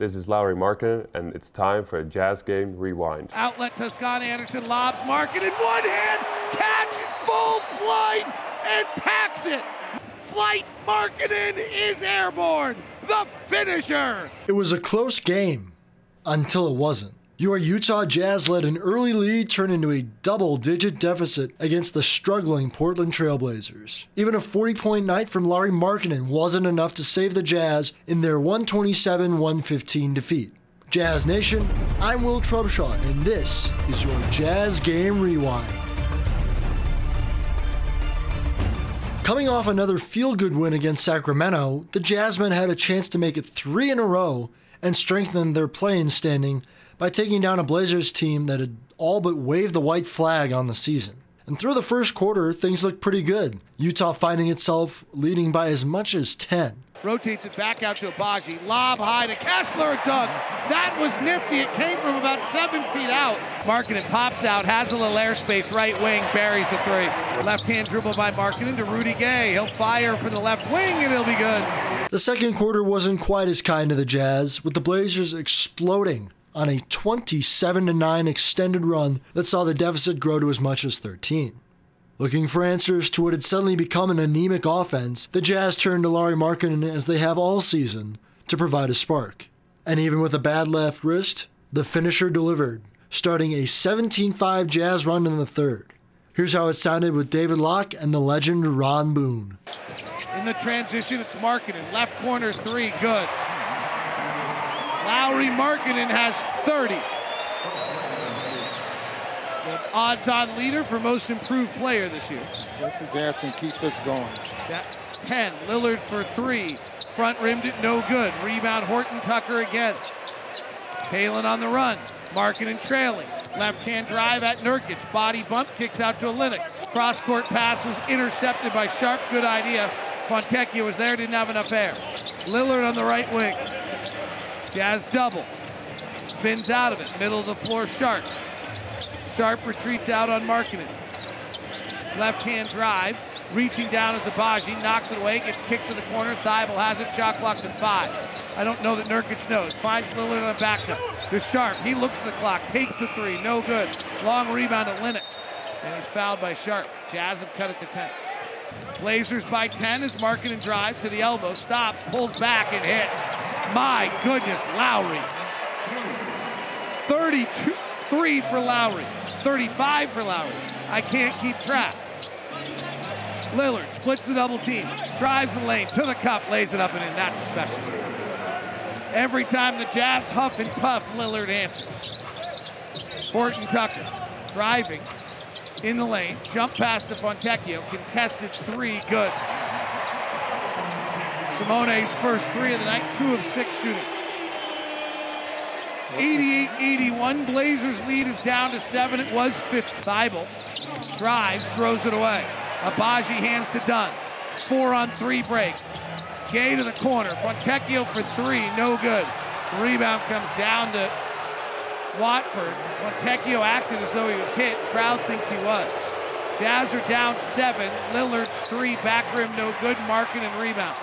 This is Lauri Markkanen, and it's time for a Jazz Game Rewind. Outlet Toscano Anderson lobs Markkanen one hand, catch, full flight, and packs it. Flight Markkanen is airborne. The finisher. It was a close game until it wasn't. Your Utah Jazz let an early lead turn into a double digit deficit against the struggling Portland Trailblazers. Even a 40 point night from Lauri Markkanen wasn't enough to save the Jazz in their 127 115 defeat. Jazz Nation, I'm Will Trubshaw, and this is your Jazz Game Rewind. Coming off another feel good win against Sacramento, the Jazzmen had a chance to make it three in a row and strengthen their play-in standing by taking down a Blazers team that had all but waved the white flag on the season. And through the first quarter, things looked pretty good. Utah finding itself leading by as much as 10. Rotates it back out to Agbaji. Lob high to Kessler. Dunks. That was nifty. It came from about seven feet out. Markkanen pops out. Has a little airspace. Right wing. Buries the three. Left hand dribble by Markkanen to Rudy Gay. He'll fire for the left wing and it'll be good. The second quarter wasn't quite as kind to the Jazz, with the Blazers exploding on a 27 9 extended run that saw the deficit grow to as much as 13. Looking for answers to what had suddenly become an anemic offense, the Jazz turned to Lauri Markkanen as they have all season to provide a spark. And even with a bad left wrist, the finisher delivered, starting a 17 5 Jazz run in the third. Here's how it sounded with David Locke and the legend Ron Boone. In the transition, it's Markkanen. Left corner three, good. Lauri Markkanen has 30. The odds-on leader for most improved player this year. Jazz can keep this going. That 10. Lillard for three. Front rimmed it, no good. Rebound Horton Tucker again. Palin on the run. Markkanen trailing. Left hand drive at Nurkic. Body bump kicks out to Olynyk. Cross court pass was intercepted by Sharpe. Good idea. Fontecchio was there, didn't have enough air. Lillard on the right wing. Jazz double. Spins out of it. Middle of the floor, Sharpe. Sharpe retreats out on Markkanen. Left hand drive. Reaching down as Agbaji knocks it away, gets kicked to the corner. Thybulle has it, shot clock's at five. I don't know that Nurkic knows. Finds Lillard on the backside. To Sharpe. he looks at the clock, takes the three, no good. Long rebound to Olynyk, and he's fouled by Sharpe. Jazz have cut it to 10. Blazers by 10 as Markkanen drives to the elbow, stops, pulls back, and hits. My goodness, Lauri. 32, 3 for Lauri. 35 for Lauri. I can't keep track. Lillard splits the double team, drives the lane to the cup, lays it up and in. That's special. Every time the Jazz huff and puff, Lillard answers. Horton Tucker driving in the lane, jump pass to Fontecchio, contested three, good. Simone's first three of the night, two of six shooting. 88-81, Blazers lead is down to seven. It was fifth. Thybulle drives, throws it away. Agbaji hands to Dunn. Four on three break. Gay to the corner. Fontecchio for three, no good. Rebound comes down to Watford. Fontecchio acted as though he was hit. Crowd thinks he was. Jazz are down seven. Lillard's three, back rim no good. Markkanen rebound.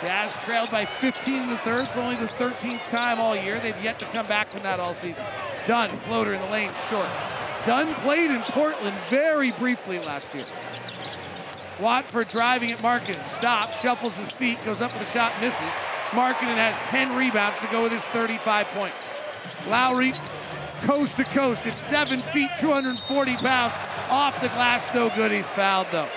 Jazz trailed by 15 in the third for only the 13th time all year. They've yet to come back from that all season. Dunn, floater in the lane, short. Dunn played in Portland very briefly last year. Watford driving at Markkanen, stops, shuffles his feet, goes up with a shot, misses. Markkanen has 10 rebounds to go with his 35 points. Lauri, coast to coast at 7 feet, 240 pounds, off the glass, no good. He's fouled though.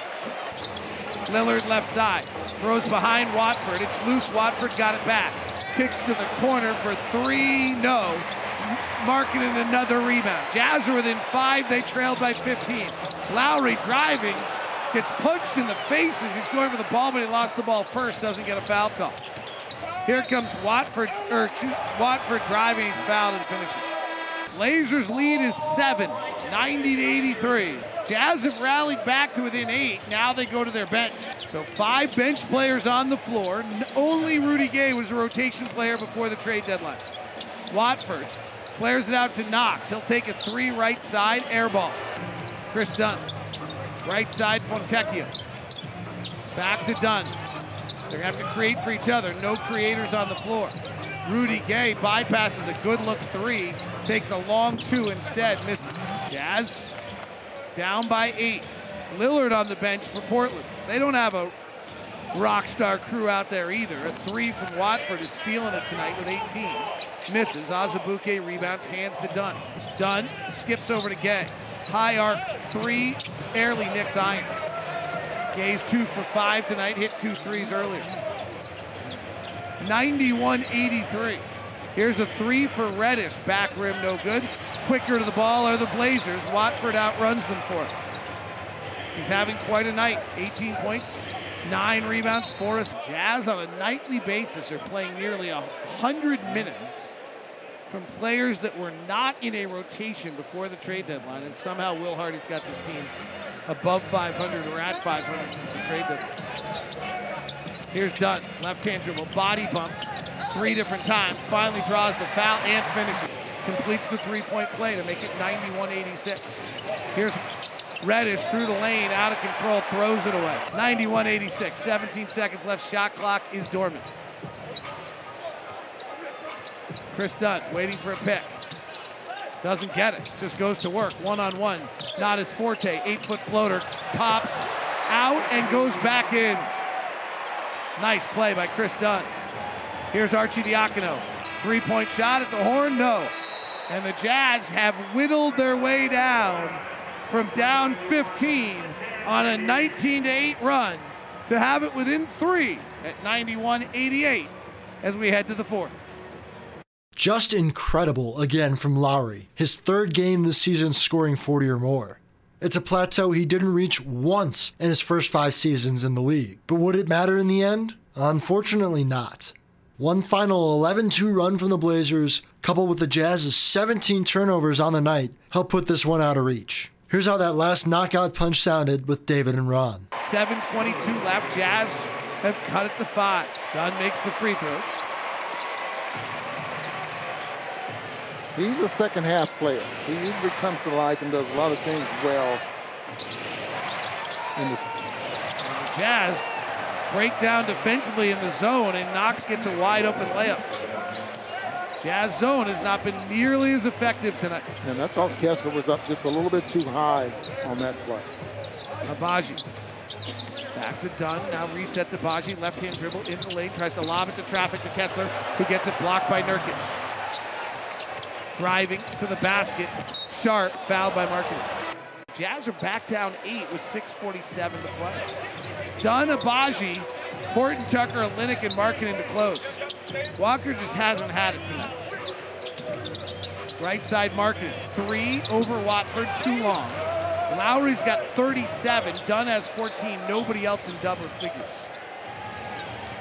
Lillard left side. Throws behind Watford. It's loose. Watford got it back. Kicks to the corner for three. No. Markkanen another rebound. Jazz are within five. They trailed by 15. Lauri driving. Gets punched in the face as he's going for the ball, but he lost the ball first. Doesn't get a foul call. Here comes Watford, or Watford driving, he's fouled and finishes. Blazers lead is seven, 90 to 83. Jazz have rallied back to within eight. Now they go to their bench. So five bench players on the floor. Only Rudy Gay was a rotation player before the trade deadline. Watford flares it out to Knox. He'll take a three right side air ball. Kris Dunn. Right side Fontecchio. Back to Dunn. They're going to have to create for each other. No creators on the floor. Rudy Gay bypasses a good look three. Takes a long two instead. Misses. Jazz down by eight. Lillard on the bench for Portland. They don't have a rock star crew out there either. A three from Watford is feeling it tonight with 18. Misses. Azubuike rebounds, hands to Dunn. Dunn skips over to Gay. High arc three, barely nicks iron. Gay's two for five tonight, hit two threes earlier. 91 83. Here's a three for Reddish, back rim no good. Quicker to the ball are the Blazers. Watford outruns them for. He's having quite a night. 18 points, nine rebounds, four assists. Jazz on a nightly basis are playing nearly 100 minutes from players that were not in a rotation before the trade deadline, and somehow Will Hardy's got this team above 500 or at 500 since the trade deadline. Here's Dunn, left hand dribble, body bumped three different times, finally draws the foul and finishes. Completes the three point play to make it 91 86. Here's Reddish through the lane, out of control, throws it away. 91 86, 17 seconds left, shot clock is dormant. Kris Dunn waiting for a pick. Doesn't get it, just goes to work, one on one. Not his forte, eight foot floater, pops out and goes back in. Nice play by Kris Dunn. Here's Arcidiacono. Three point shot at the horn, no. And the Jazz have whittled their way down from down 15 on a 19 8 run to have it within three at 91 88 as we head to the fourth. Just incredible again from Lauri, his third game this season scoring 40 or more. It's a plateau he didn't reach once in his first five seasons in the league. But would it matter in the end? Unfortunately, not. One final 11 2 run from the Blazers, coupled with the Jazz's 17 turnovers on the night, helped put this one out of reach. Here's how that last knockout punch sounded with David and Ron. 7.22 left. Jazz have cut it to five. Dunn makes the free throws. He's a second half player. He usually comes to life and does a lot of things well. In the, the Jazz break down defensively in the zone, and Knox gets a wide open layup. Jazz zone has not been nearly as effective tonight. And I thought Kessler was up just a little bit too high on that play. Agbaji. Back to Dunn. Now reset to Agbaji. Left hand dribble into the lane. Tries to lob it to traffic to Kessler, who gets it blocked by Nurkic. Driving to the basket. Sharpe, fouled by Markkanen. Jazz are back down eight with 6.47 to play. Dunn, Agbaji, Horton, Tucker, Olynyk, and Markkanen to close. Walker just hasn't had it tonight. Right side Markkanen. Three over Watford, too long. Lauri's got 37. Dunn has 14. Nobody else in double figures.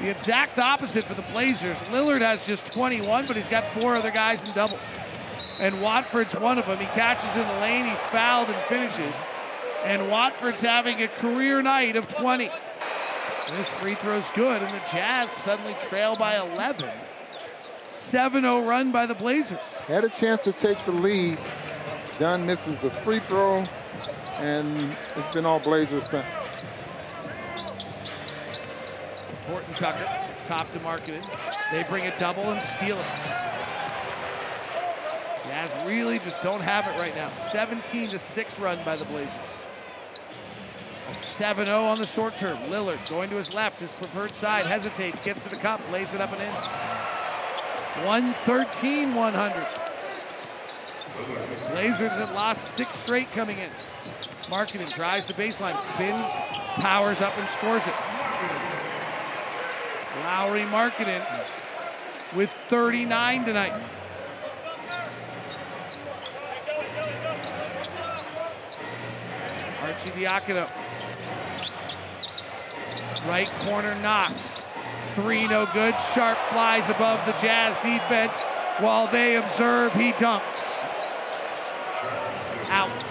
The exact opposite for the Blazers. Lillard has just 21, but he's got four other guys in doubles. And Watford's one of them. He catches in the lane, he's fouled and finishes. And Watford's having a career night of 20. This free throw's good, and the Jazz suddenly trail by 11. 7 0 run by the Blazers. Had a chance to take the lead. Dunn misses the free throw, and it's been all Blazers since. Horton Tucker, top to Markkanen. They bring a double and steal it. Really just don't have it right now. 17 to 6 run by the Blazers. A 7 0 on the short term. Lillard going to his left, his preferred side, hesitates, gets to the cup, lays it up and in. 113 100. Blazers have lost six straight coming in. Markkanen drives the baseline, spins, powers up, and scores it. Lauri Markkanen with 39 tonight. Arcidiacono. Right corner knocks. Three no good. Sharpe flies above the Jazz defense while they observe. He dunks. Ouch.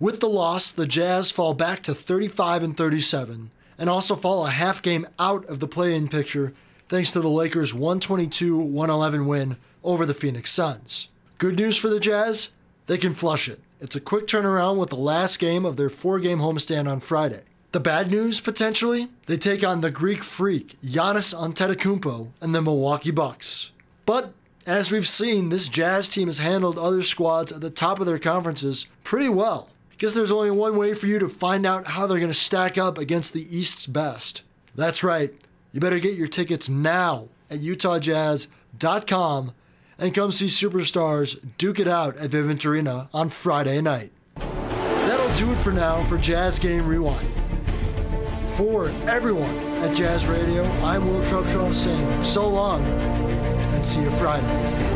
With the loss, the Jazz fall back to 35 and 37 and also fall a half game out of the play in picture thanks to the Lakers' 122 111 win over the Phoenix Suns. Good news for the Jazz? They can flush it. It's a quick turnaround with the last game of their four game homestand on Friday. The bad news, potentially, they take on the Greek freak, Giannis Antetokounmpo, and the Milwaukee Bucks. But as we've seen, this Jazz team has handled other squads at the top of their conferences pretty well. Guess there's only one way for you to find out how they're going to stack up against the East's best. That's right. You better get your tickets now at UtahJazz.com and come see superstars duke it out at Vivint Arena on Friday night. That'll do it for now for Jazz Game Rewind. For everyone at Jazz Radio, I'm Will Trubshaw saying so long and see you Friday.